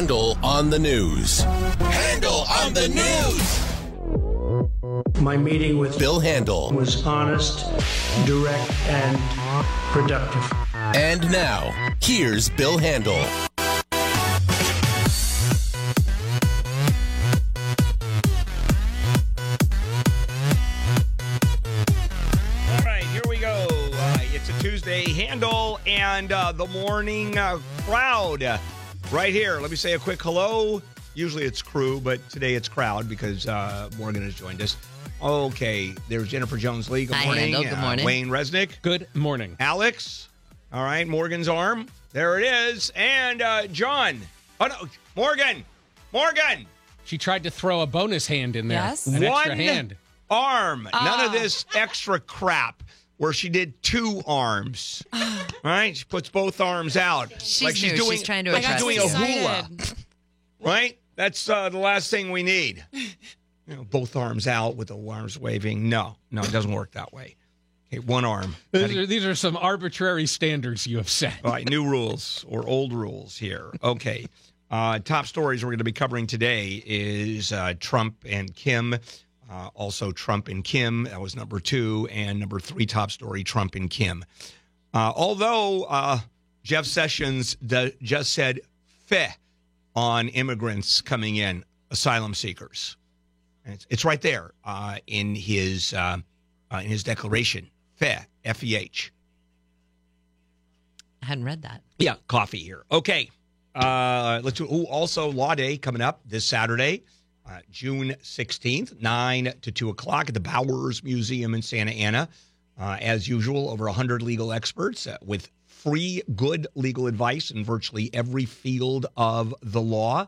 Handel on the news. Handel on the news. My meeting with Bill Handel. was honest, direct, and productive. And now, here's Bill Handel. All right, here we go. Uh, it's a Tuesday Handel and uh, the morning uh, crowd right here. Let me say a quick hello. Usually it's crew, but today it's crowd because uh, Morgan has joined us. Okay, there's Jennifer Jones Lee. Good Hi, morning. Handel. Good Uh, morning. Wayne Resnick. Good morning. Alex. All right, Morgan's arm. There it is. And uh, John. Oh, no. Morgan. Morgan. She tried to throw a bonus hand in there. Yes? An One extra hand. arm. None Ah. of this extra crap where she did two arms. right? She puts both arms out. She's like she's new. doing, She's trying to like she's doing a hula. Right? That's uh, the last thing we need. You know, both arms out with the arms waving. No, no, it doesn't work that way. Okay, one arm. These are, these are some arbitrary standards you have set. All right, new rules or old rules here. Okay. Uh, top stories we're going to be covering today is uh, Trump and Kim. Uh, also, Trump and Kim. That was number two. And number three top story Trump and Kim. Uh, although uh, Jeff Sessions the, just said feh on immigrants coming in, asylum seekers. It's, it's right there uh, in his uh, uh, in his declaration. Feh, F E H. I hadn't read that. Yeah, coffee here. Okay. Uh, let's do. Ooh, also Law Day coming up this Saturday, uh, June sixteenth, nine to two o'clock at the Bowers Museum in Santa Ana. Uh, as usual, over hundred legal experts uh, with free, good legal advice in virtually every field of the law.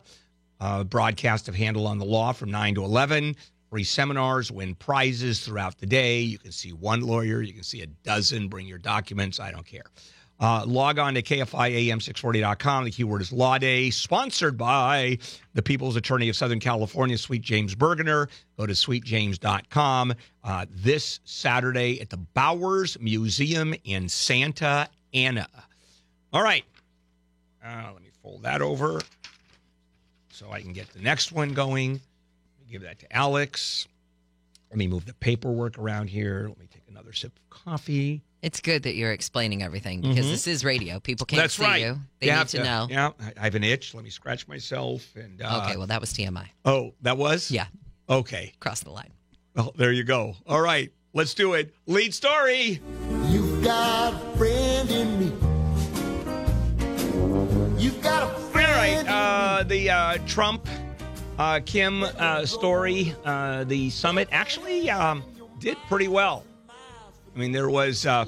Uh, broadcast of Handel on the Law from 9 to 11. Free seminars, win prizes throughout the day. You can see one lawyer, you can see a dozen. Bring your documents. I don't care. Uh, log on to KFIAM640.com. The keyword is Law Day, sponsored by the People's Attorney of Southern California, Sweet James Bergener. Go to sweetjames.com uh, this Saturday at the Bowers Museum in Santa Ana. All right. Uh, let me fold that over so I can get the next one going. Give that to Alex. Let me move the paperwork around here. Let me take another sip of coffee. It's good that you're explaining everything because this is radio. People can't Mm-hmm. That's see right. you. They You need have to, know. Yeah, I- I have an itch. Let me scratch myself. And uh, okay, well, that was TMI. oh, that was Yeah, Okay. cross the line. Well, there you go. All right, let's do it. Lead story. You've got a friend in me. You've got a All friend. right, uh, the uh, Trump uh, Kim uh, story, uh, the summit actually um, did pretty well. I mean, there was uh,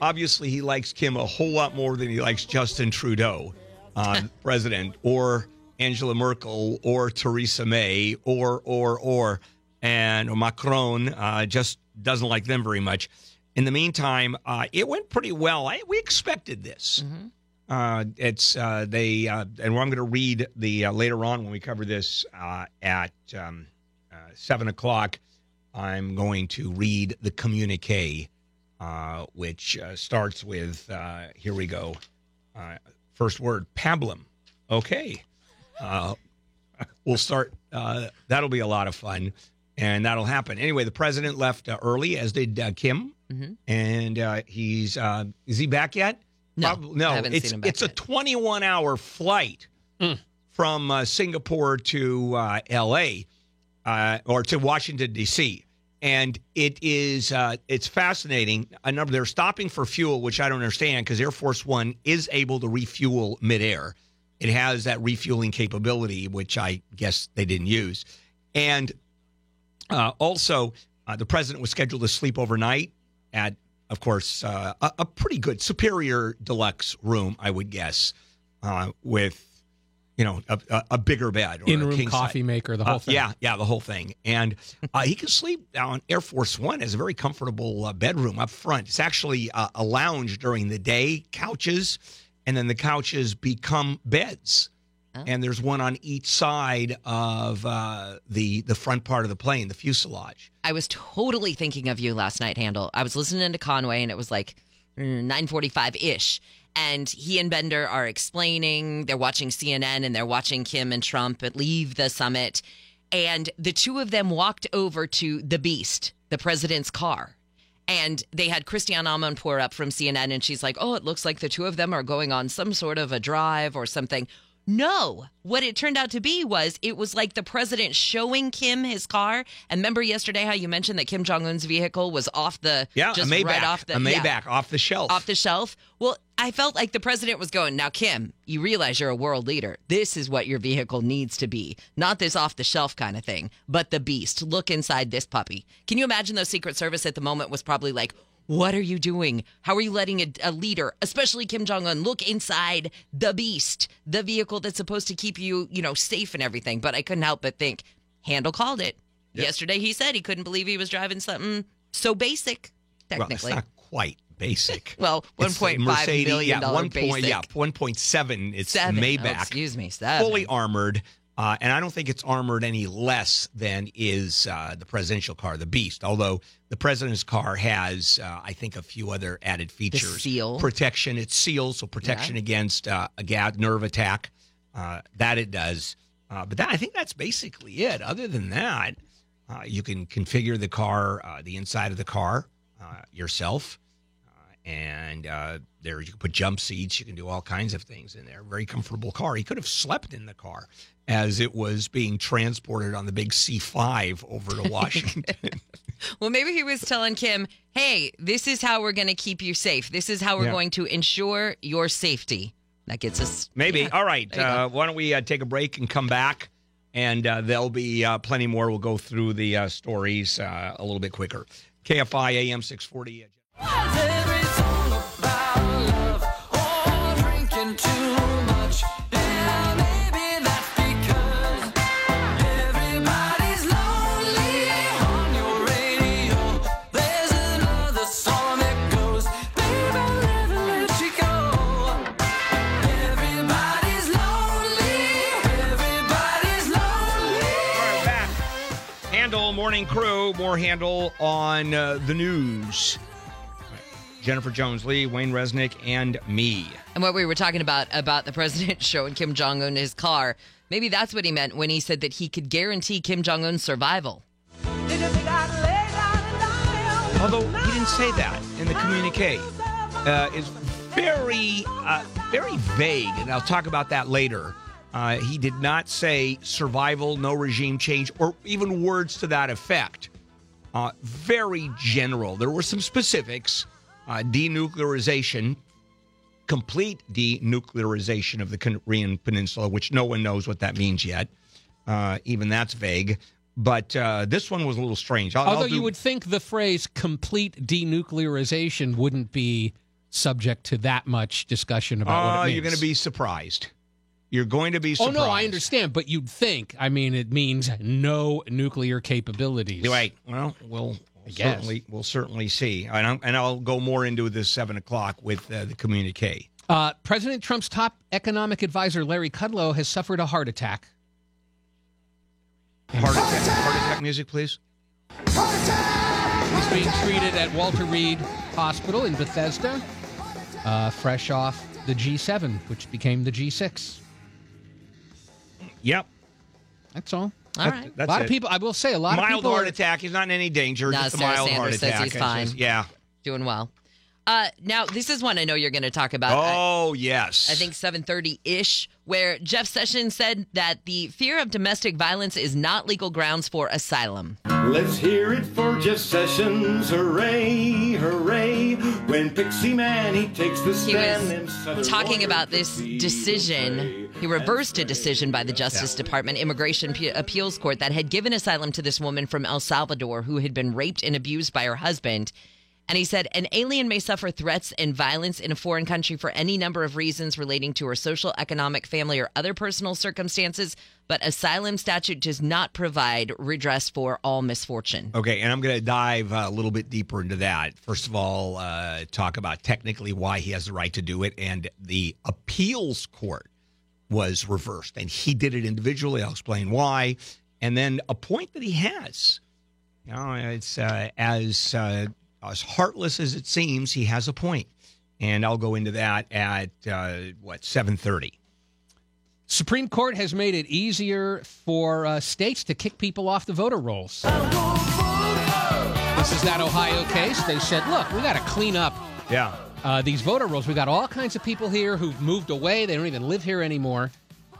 obviously he likes Kim a whole lot more than he likes Justin Trudeau, uh, president, or Angela Merkel, or Theresa May, or or or, and Macron uh, just doesn't like them very much. In the meantime, uh, it went pretty well. I, we expected this. Uh, it's uh, they uh, and I'm going to read the uh, later on when we cover this uh, at um, uh, seven o'clock. I'm going to read the communique, uh, which uh, starts with uh, here we go. Uh, first word, pablum. Okay, uh, we'll start. Uh, that'll be a lot of fun, and that'll happen. Anyway, the president left uh, early, as did uh, Kim, and uh, he's uh, is he back yet? No, Prob- no. I haven't it's seen him back it's a 21 hour flight from uh, Singapore to uh, L.A. Uh, or to Washington D.C. And it is uh, it's fascinating. A number they're stopping for fuel, which I don't understand because Air Force One is able to refuel midair. It has that refueling capability, which I guess they didn't use. And uh, also, uh, the president was scheduled to sleep overnight at, of course, uh, a, a pretty good superior deluxe room, I would guess, uh, with you know a, a, a bigger bed, In-room coffee size. maker, the whole Uh, thing. Yeah, yeah, the whole thing. And uh, he can sleep on Air Force One. Has a very comfortable uh, bedroom up front. It's actually uh, a lounge during the day, couches, and then the couches become beds. And there's one on each side of uh, the the front part of the plane, the fuselage. I was totally thinking of you last night, Handel. I was listening to Conway, and it was like nine forty-five ish, and he and Bender are explaining. They're watching CNN and they're watching Kim and Trump leave the summit. And the two of them walked over to the Beast, the president's car. And they had Christiane Amanpour up from CNN, and she's like, "Oh, it looks like the two of them are going on some sort of a drive or something." No, what it turned out to be was it was like the president showing Kim his car. And remember yesterday how you mentioned that Kim Jong Un's vehicle was off the Yeah, just a Maybach. right off the a yeah, Maybach off the shelf. off the shelf. Well, I felt like the president was going, Now, Kim, you realize you're a world leader. This is what your vehicle needs to be. Not this off the shelf kind of thing, but the beast. Look inside this puppy. Can you imagine the Secret Service at the moment was probably like, what are you doing? How are you letting a, a leader, especially Kim Jong Un, look inside the beast, the vehicle that's supposed to keep you, you know, safe and everything? But I couldn't help but think, Handel called it. Yesterday he said he couldn't believe he was driving something so basic, well, it's technically. not quite basic. Well, a $1.5 Mercedes- million yeah, one basic. point, yeah, one point seven. It's Seven. Oh, Maybach. Oh, excuse me, seven. fully armored. Uh, and I don't think it's armored any less than is uh, the presidential car, the Beast. Although the president's car has, uh, I think, a few other added features. seal. protection. It's sealed, so protection against uh, a gas nerve attack. Uh, that it does. Uh, but that, I think that's basically it. Other than that, uh, you can configure the car, uh, the inside of the car uh, yourself and uh, there you can put jump seats. You can do all kinds of things in there. Very comfortable car. He could have slept in the car as it was being transported on the big C5 over to Washington. Well, maybe he was telling Kim, hey, this is how we're going to keep you safe. This is how we're Yeah. going to ensure your safety. That gets us. Maybe. Yeah. All right. Uh, why don't we uh, take a break and come back? And uh, there'll be uh, plenty more. We'll go through the uh, stories uh, a little bit quicker. KFI AM 640. Handel Morning Crew, more Handel on uh, the news. Jennifer Jones Lee, Wayne Resnick, and me. And what we were talking about, about the president showing Kim Jong un his car, maybe that's what he meant when he said that he could guarantee Kim Jong un's survival. Although he didn't say that in the communique. Uh, it's very, uh, very vague, and I'll talk about that later. Uh, he did not say survival, no regime change, or even words to that effect. Uh, very general. There were some specifics. Uh, denuclearization, complete denuclearization of the Korean Peninsula, which no one knows what that means yet. Uh, even that's vague. But uh, this one was a little strange. I'll, I'll Although do- you would think the phrase complete denuclearization wouldn't be subject to that much discussion about what Oh, it means. you're going to be surprised. You're going to be Oh no, I understand, but you'd think. I mean, it means no nuclear capabilities. Right. Well, we'll guess. certainly we'll certainly see, and, I'm, and I'll go more into this seven o'clock with uh, the communique. Uh, President Trump's top economic advisor Larry Kudlow has suffered a heart attack. Heart attack, heart attack music, please. He's being treated at Walter Reed Hospital in Bethesda, uh, fresh off the G7, which became the G6. Yep. That's all. All right. a That's lot it. of people. I will say a lot mild of people. heart are- attack. He's not in any danger. No, just a Sarah mild heart Sanders says he's fine. just- yeah. Doing well. Uh, now, this is one I know you're going to talk about. I- Oh yes. I think 7:30 ish, where Jeff Sessions said that the fear of domestic violence is not legal grounds for asylum. Let's hear it for Jeff Sessions. Hooray, hooray. When Pixie Man, he takes the He stand and such was talking about this decision. He reversed a decision by the Justice Department Immigration Pe- Appeals Court that had given asylum to this woman from El Salvador who had been raped and abused by her husband. And he said an alien may suffer threats and violence in a foreign country for any number of reasons relating to her social, economic, family, or other personal circumstances, but asylum statute does not provide redress for all misfortune. Okay, and I'm going to dive uh, a little bit deeper into that. First of all, uh, talk about technically why he has the right to do it, and the appeals court was reversed, and he did it individually. I'll explain why, and then a point that he has. You know, it's uh, as uh, as heartless as it seems. He has a point, and I'll go into that at uh, what seven thirty. Supreme Court has made it easier for uh, states to kick people off the voter rolls. This is that Ohio case. They said, look, we got to clean up Yeah. uh, these voter rolls. We got all kinds of people here who've moved away. They don't even live here anymore.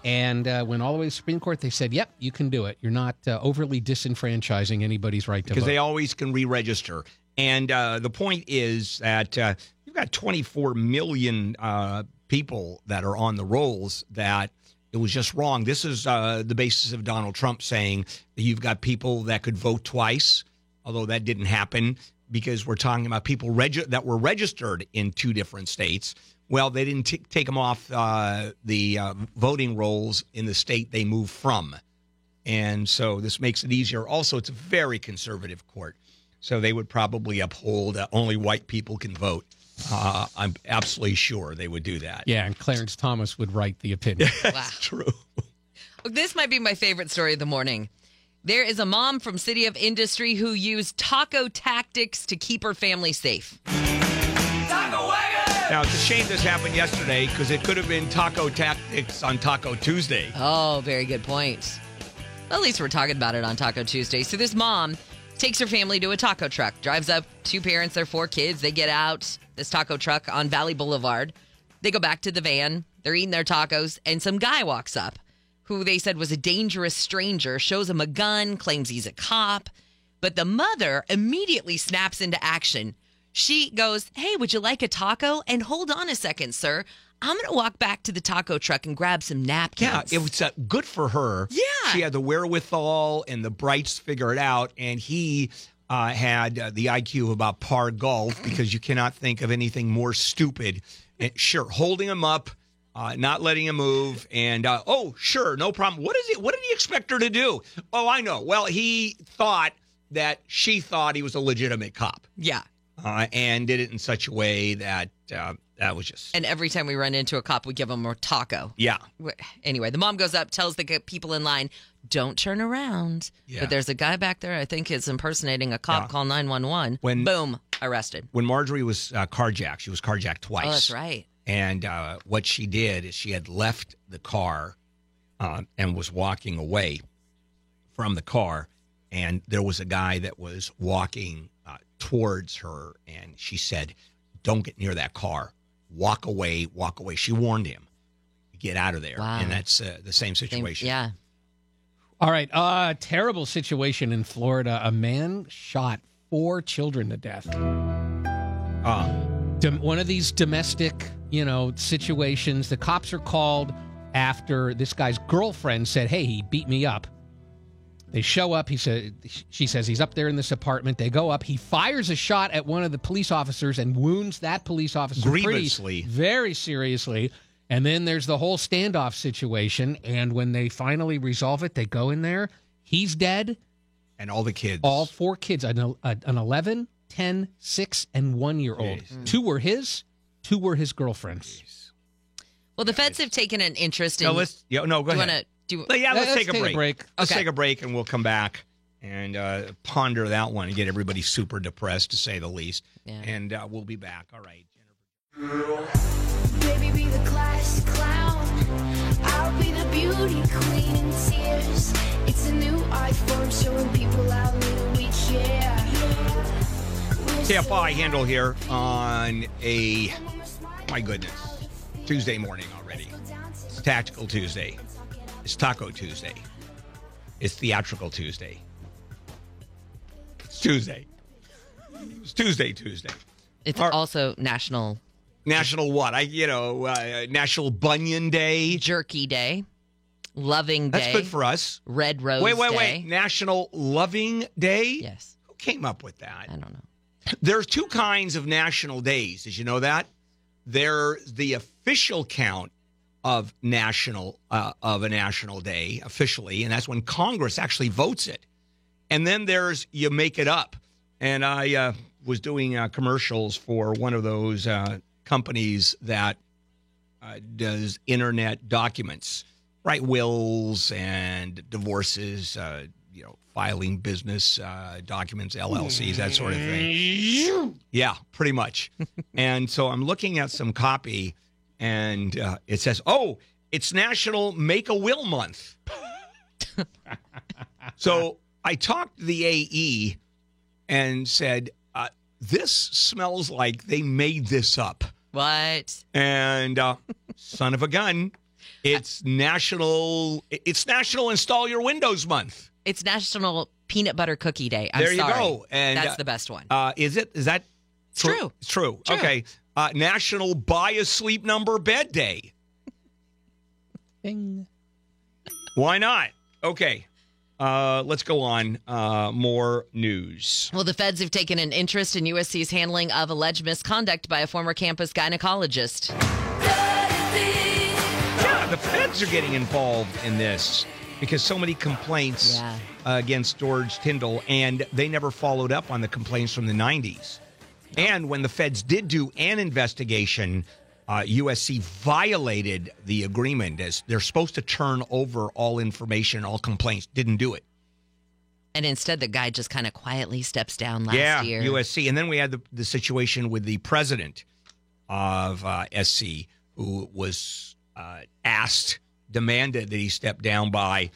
And uh, went all the way to the Supreme Court. They said, yep, you can do it. You're not uh, overly disenfranchising anybody's right to because vote. Because they always can re-register. And uh, the point is that uh, you've got 24 million uh, people that are on the rolls that it was just wrong. This is uh, the basis of Donald Trump saying that you've got people that could vote twice, although that didn't happen because we're talking about people regi- that were registered in two different states. Well, they didn't t- take them off uh, the uh, voting rolls in the state they moved from. And so this makes it easier. Also, it's a very conservative court. So they would probably uphold uh, only white people can vote. Uh, I'm absolutely sure they would do that. yeah, and Clarence Thomas would write the opinion. Wow. True. This might be my favorite story of the morning. There is a mom from City of Industry who used taco tactics to keep her family safe. Now, it's a shame this happened yesterday because it could have been taco tactics on Taco Tuesday. Oh, very good point. At least we're talking about it on Taco Tuesday. So this mom takes her family to a taco truck, drives up two parents, their four kids. They get out this taco truck on Valley Boulevard. They go back to the van. They're eating their tacos, and some guy walks up who they said was a dangerous stranger, shows him a gun, claims he's a cop. But the mother immediately snaps into action. She goes, Hey, would you like a taco? And hold on a second, sir. I'm going to walk back to the taco truck and grab some napkins. Yeah, it was uh, good for her. Yeah. She had the wherewithal and the brights figured it out. And he uh, had uh, the IQ of about par golf because you cannot think of anything more stupid. And sure, holding him up, uh, not letting him move. And, uh, oh, sure, no problem. What is it? What did he expect her to do? Oh, I know. Well, he thought that she thought he was a legitimate cop Yeah. Uh, and did it in such a way that uh, that was just, And every time we run into a cop, we give them a taco. yeah. Anyway, the mom goes up, tells the people in line, "Don't turn around." Yeah. But there's a guy back there. I think is impersonating a cop. Yeah. Call nine one one. When- boom, arrested. When Marjorie was uh, carjacked, she was carjacked twice. Oh, that's right. And uh, what she did is she had left the car uh, and was walking away from the car. And there was a guy that was walking towards her. And she said, Don't get near that car. Walk away, walk away. She warned him, Get out of there. Wow. And that's uh, the same Same- situation. yeah. All right. Uh, terrible situation in Florida. A man shot four children to death. Uh, Dom- one of these domestic, you know, situations. The cops are called after this guy's girlfriend said, "Hey, he beat me up." They show up. He said, "She says he's up there in this apartment." They go up. He fires a shot at one of the police officers and wounds that police officer pretty- Grievously. very seriously. And then there's the whole standoff situation. And when they finally resolve it, they go in there. He's dead. and all the kids. All four kids, an, el- an 11, 10, 6, and 1 year old. Two were his, two were his girlfriend's. Well, the feds have taken an interest in. no, let's, yeah, no, go ahead. want to do? But yeah, let's, Let's take, a, take a break. break. Let's Okay. take a break and we'll come back and uh, ponder that one and get everybody super depressed, to say the least. Yeah. And uh, we'll be back. All right. Baby, be the class clown. I'll be the beauty queen in tears. It's a new iPhone showing people how little we care. KFI Handel here on a, my goodness, Tuesday morning already. It's Tactical Tuesday. It's Taco Tuesday. It's Theatrical Tuesday. It's Tuesday. It's Tuesday, Tuesday. It's Are- also National National what? I, you know, uh, National Bunyan Day. Jerky Day, Loving Day. That's good for us. Red Rose Wait, wait, Day. wait. National Loving Day? Yes, Who came up with that? I don't know. There's two kinds of national days. Did you know that? There's the official count of national uh, of a national day officially, and that's when Congress actually votes it. And then there's you make it up. And I uh, was doing uh, commercials for one of those uh, companies that uh, does internet documents, right? Wills and divorces, uh, you know, filing business uh, documents, LLCs, that sort of thing. Yeah, pretty much. and so I'm looking at some copy, and uh, it says, "Oh, it's National Make a Will Month." so I talked to the AE and said, uh, "This smells like they made this up." What? And uh, son of a gun, it's National. It's National Install Your Windows Month. It's National Peanut Butter Cookie Day. I'm there you sorry. go. And That's uh, the best one. Uh, is it? Is that It's true. It's true. True. Okay. Uh, National Buy a Sleep Number Bed Day. Bing. Why not? Okay. Uh, let's go on. Uh, more news. Well, the feds have taken an interest in USC's handling of alleged misconduct by a former campus gynecologist. Yeah, the feds are getting involved in this because so many complaints Yeah. uh, against George Tyndall, and they never followed up on the complaints from the 90s. And when the feds did do an investigation, uh, USC violated the agreement as they're supposed to turn over all information, all complaints. Didn't do it. And instead, the guy just kind of quietly steps down last yeah, year. USC. And then we had the, the situation with the president of uh, SC, who was uh, asked, demanded that he step down by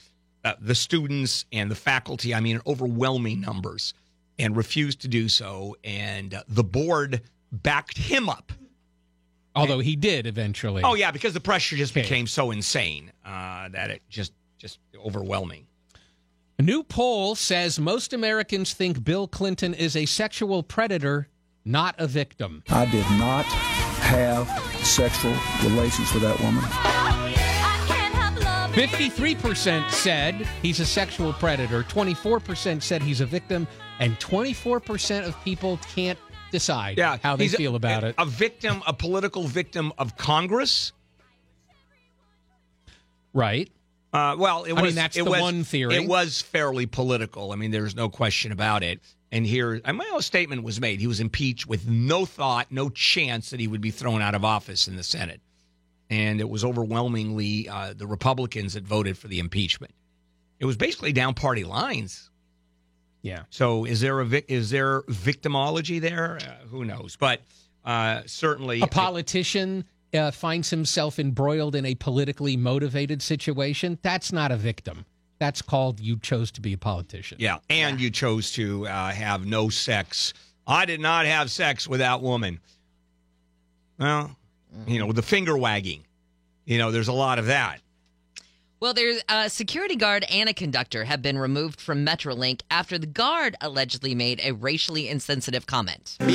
uh, the students and the faculty. I mean, overwhelming numbers, and refused to do so. And uh, the board backed him up. Although he did eventually. Oh yeah, because the pressure just Okay. became so insane uh, that it just just overwhelming. A new poll says most Americans think Bill Clinton is a sexual predator, not a victim. I did not have sexual relations with that woman. 53% said he's a sexual predator, 24% said he's a victim, and 24% of people can't decide Yeah, how they feel about a, it. A victim, a political victim of Congress. right. Uh, well, it was. I mean, that's it the was, one theory. It was fairly political. I mean, there's no question about it. And here, and my own statement was made. He was impeached with no thought, no chance that he would be thrown out of office in the Senate. And it was overwhelmingly uh, the Republicans that voted for the impeachment. It was basically down party lines. Yeah. So, is there a vic- is there victimology there? Uh, who knows? But uh, certainly, A politician uh, finds himself embroiled in a politically motivated situation. That's not a victim. That's called you chose to be a politician. Yeah, and you chose to uh, have no sex. I did not have sex with that woman. Well, you know, the finger wagging. You know, there's a lot of that. Well, there's a security guard and a conductor have been removed from Metrolink after the guard allegedly made a racially insensitive comment. Now,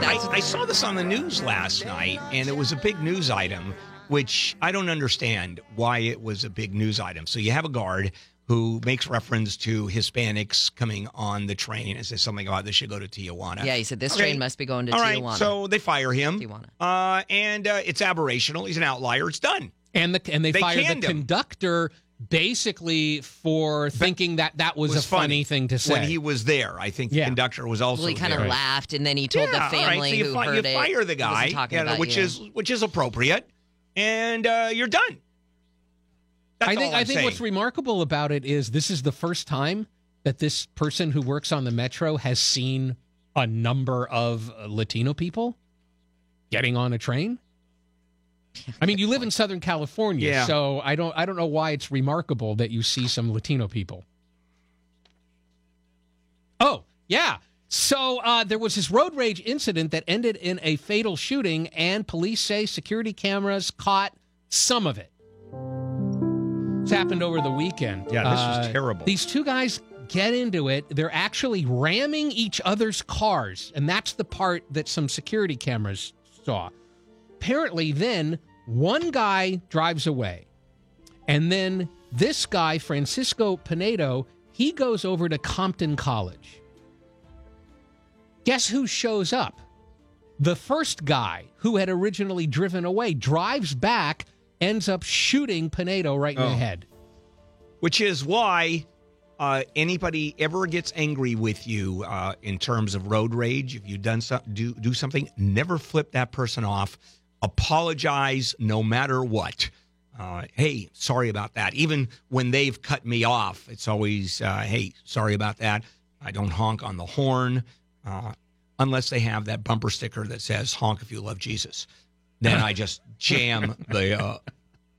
that's I, I saw this on the news last night, and it was a big news item, which I don't understand why it was a big news item. So you have a guard who makes reference to Hispanics coming on the train and says something about this should go to Tijuana. yeah. He said this Okay. train must be going to All right, Tijuana. so they fire him, Tijuana. Uh, and uh, it's aberrational. He's an outlier. It's done. And the and they, They fired the him. conductor basically for thinking that that was, was a funny, funny thing to say. when he was there. I think Yeah. the conductor was also well, he kind of laughed, and then he told Yeah, the all right, family so you, who fi- heard you it. fire the guy, you know, which you. is which is appropriate, and uh, you're done. That's I think I think what's remarkable about it is this is the first time that this person who works on the metro has seen a number of Latino people getting on a train. I mean, you live in Southern California, Yeah. so I don't I don't know why it's remarkable that you see some Latino people. Oh, yeah. So uh, there was this road rage incident that ended in a fatal shooting, and police say security cameras caught some of it. Happened over the weekend. Yeah, this was Uh, terrible. These two guys get into it. They're actually ramming each other's cars, and that's the part that some security cameras saw. Apparently, then one guy drives away, and then this guy, Francisco Pinedo, he goes over to Compton College. Guess who shows up? The first guy who had originally driven away drives back, ends up shooting Pinedo right in Oh. the head. which is why uh, anybody ever gets angry with you uh, in terms of road rage. If you done some, do do something, never flip that person off. Apologize no matter what. uh, hey, sorry about that. Even when they've cut me off, it's always, uh, hey, sorry about that. I don't honk on the horn uh, unless they have that bumper sticker that says "honk if you love Jesus." Then I just jam the uh,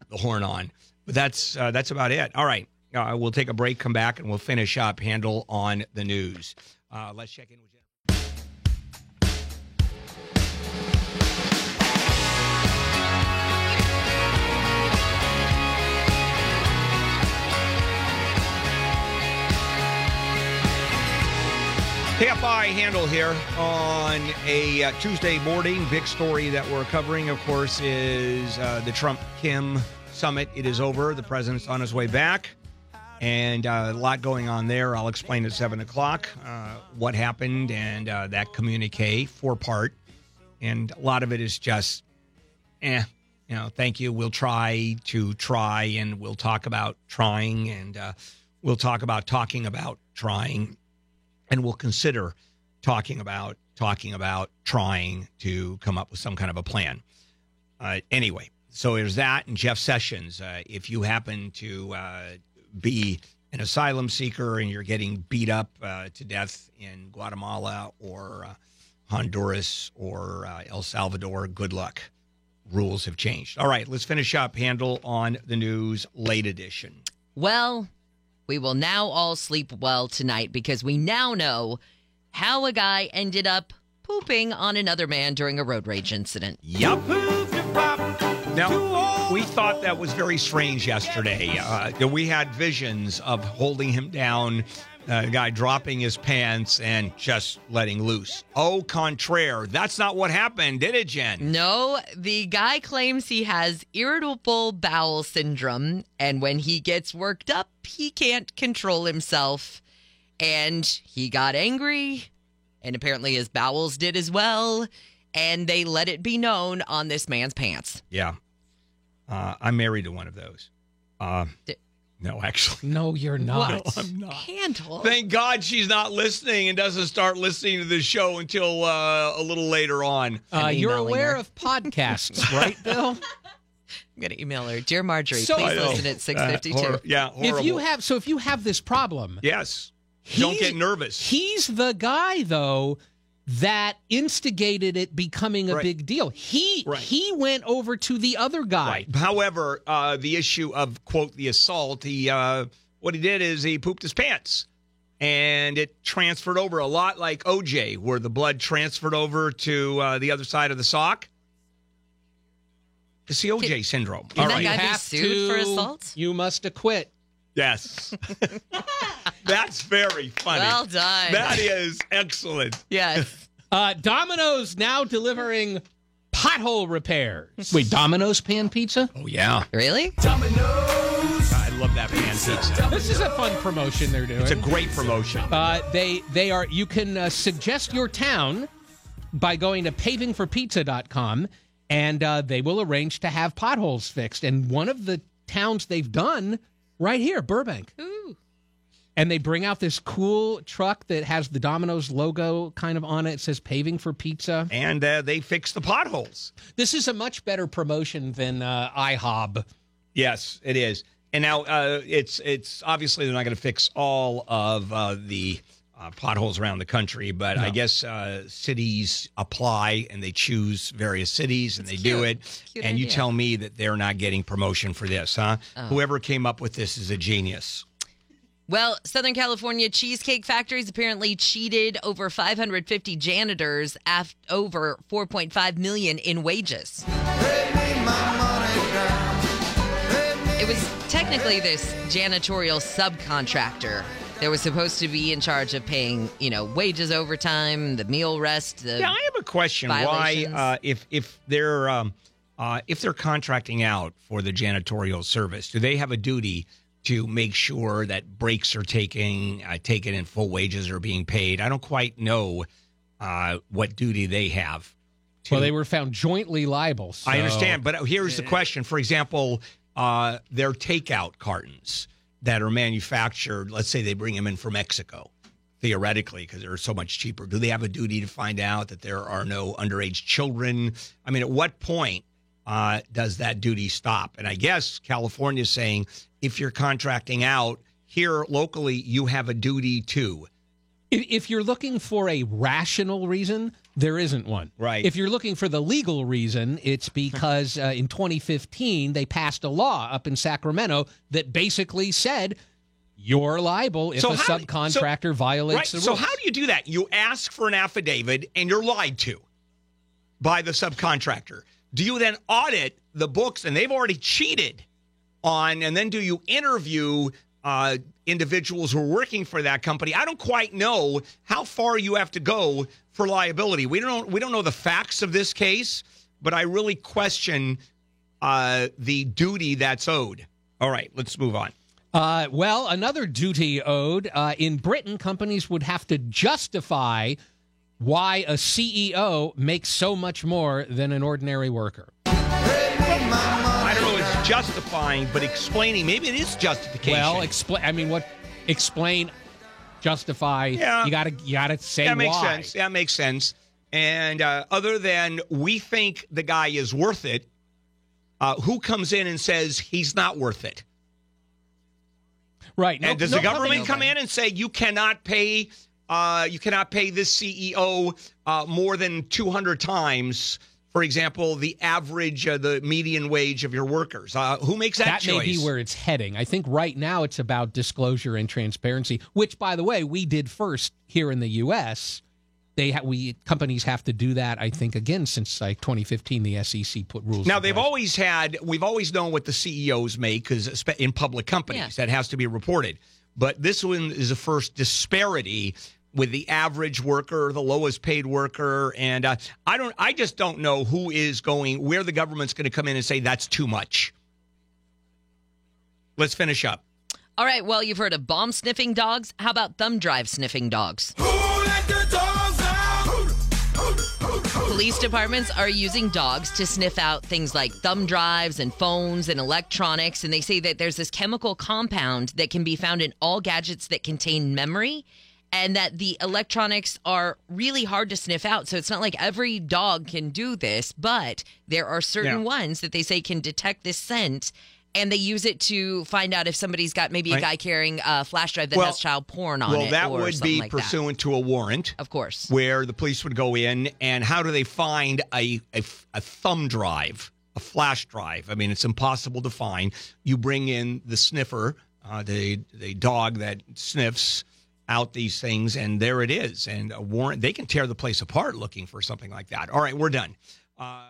the horn on. But that's uh, that's about it. All right, uh, we'll take a break, come back, and we'll finish up. Handel on the news. Uh, let's check in with. KFI Handel here on a uh, Tuesday morning. Big story that we're covering, of course, is uh, the Trump Kim summit. It is over. The president's on his way back, and uh, a lot going on there. I'll explain at 7 o'clock uh, what happened and uh, that communique, four part. And a lot of it is just, eh, you know, thank you. We'll try to try, and we'll talk about trying, and uh, we'll talk about talking about trying and we'll consider talking about talking about trying to come up with some kind of a plan. Uh, anyway, so there's that, and Jeff Sessions. Uh, if you happen to uh, be an asylum seeker and you're getting beat up uh, to death in Guatemala or uh, Honduras or uh, El Salvador, good luck. Rules have changed. All right, let's finish up. Handel on the news, late edition. Well, we will now all sleep well tonight because we now know how a guy ended up pooping on another man during a road rage incident. Yup. Now, we thought that was very strange yesterday. Uh, we had visions of holding him down, uh, guy dropping his pants and just letting loose. Au contraire, that's not what happened, did it, Jen? No, the guy claims he has irritable bowel syndrome, and when he gets worked up, he can't control himself. And he got angry, and apparently his bowels did as well. And they let it be known on this man's pants. Yeah. Uh, I'm married to one of those. Uh, D- no, actually. No, you're not. I'm not. Handel. Thank God she's not listening and doesn't start listening to the show until uh, a little later on. Uh, you're aware her. of podcasts, right, Bill? I'm going to email her. Dear Marjorie, So- please listen at Uh, 652. hor- yeah, horrible. if you have, so if you have this problem, yes, don't get nervous. He's the guy, though, that instigated it becoming a Right. big deal. He Right. he went over to the other guy. Right. However, uh, the issue of quote the assault, he uh, what he did is he pooped his pants, and it transferred over a lot like OJ, where the blood transferred over to uh, the other side of the sock. It's the OJ syndrome. Can All that right. guy You be have sued for to- assault? You must acquit. Yes. That's very funny. Well done. That is excellent. yes. Uh, Domino's now delivering pothole repairs. Wait, Domino's pan pizza? Oh yeah, Really? Domino's. I love that pan pizza. This is a fun promotion they're doing. It's a great promotion. Uh, they they are. You can uh, suggest your town by going to pavingforpizza.com, and uh, they will arrange to have potholes fixed. And one of the towns they've done right here, Burbank. Ooh. And they bring out this cool truck that has the Domino's logo kind of on it. It says "Paving for Pizza." And uh, they fix the potholes. This is a much better promotion than uh, IHOB. Yes, it is. And now uh, it's it's obviously they're not going to fix all of uh, the uh, potholes around the country, but I guess uh, cities apply and they choose various cities and they do it. Cute and you tell me that they're not getting promotion for this, huh? Whoever came up with this is a genius. Well, Southern California Cheesecake Factories apparently cheated over 550 janitors af- over 4.5 million in wages. It was technically this janitorial subcontractor that was supposed to be in charge of paying, you know, wages overtime, the meal rest, the Yeah, I have a question. Why, uh, if if they're um, uh, if they're contracting out for the janitorial service, do they have a duty to make sure that breaks are taken uh, taken and full wages are being paid? I don't quite know uh, what duty they have. To, Well, they were found jointly liable. I understand, but here's the question. For example, uh, their takeout cartons that are manufactured, let's say they bring them in from Mexico, theoretically, because they're so much cheaper. Do they have a duty to find out that there are no underage children? I mean, at what point uh, does that duty stop? And I guess California is saying if you're contracting out here locally, you have a duty too. If, if you're looking for a rational reason, there isn't one. Right. If you're looking for the legal reason, it's because uh, in 2015 they passed a law up in Sacramento that basically said you're liable if So a how subcontractor so- violates Right. the rules. So how do you do that? You ask for an affidavit and you're lied to by the subcontractor. Do you then audit the books and they've already cheated on, and then do you interview uh, individuals who are working for that company? I don't quite know how far you have to go for liability. We don't we don't know the facts of this case, but I really question uh, the duty that's owed. All right, let's move on. Uh, well, another duty owed uh, in Britain, companies would have to justify why a CEO makes so much more than an ordinary worker. Justifying, but explaining. Maybe it is justification. Well, explain. I mean, what? Explain, justify. Yeah. You gotta, you gotta say that makes why. sense. That makes sense. And uh, other than we think the guy is worth it, uh, who comes in and says he's not worth it? Right. No- and does no the government come in and say you cannot pay, uh, you cannot pay this CEO uh, more than two hundred times? For example, the average, uh, the median wage of your workers. Uh, who makes that, That choice? may be where it's heading. I think right now it's about disclosure and transparency, which, by the way, we did first here in the U.S. They ha- we companies have to do that. I think again since like 2015, the SEC put rules. Now they've place. always had we've always known what the CEOs make because in public companies that has to be reported. But this one is the first disparity with the average worker, the lowest paid worker, and uh, I don't. I just don't know who is going where the government's going to come in and say that's too much. Let's finish up. All right, well, you've heard of bomb sniffing dogs. How about thumb drive sniffing dogs? Police departments are using dogs to sniff out things like thumb drives and phones and electronics. And they say that there's this chemical compound that can be found in all gadgets that contain memory. And that the electronics are really hard to sniff out. So it's not like every dog can do this, but there are certain Yeah. ones that they say can detect this scent. And they use it to find out if somebody's got maybe a guy carrying a flash drive that Well- has child porn on well, it. Well, that would be like that. pursuant to a warrant. Of course. where the police would go in and how do they find a, a, a thumb drive a flash drive i mean it's impossible to find you bring in the sniffer uh, the, the dog that sniffs out these things and there it is. And a warrant they can tear the place apart looking for something like that. All right we're done. Uh,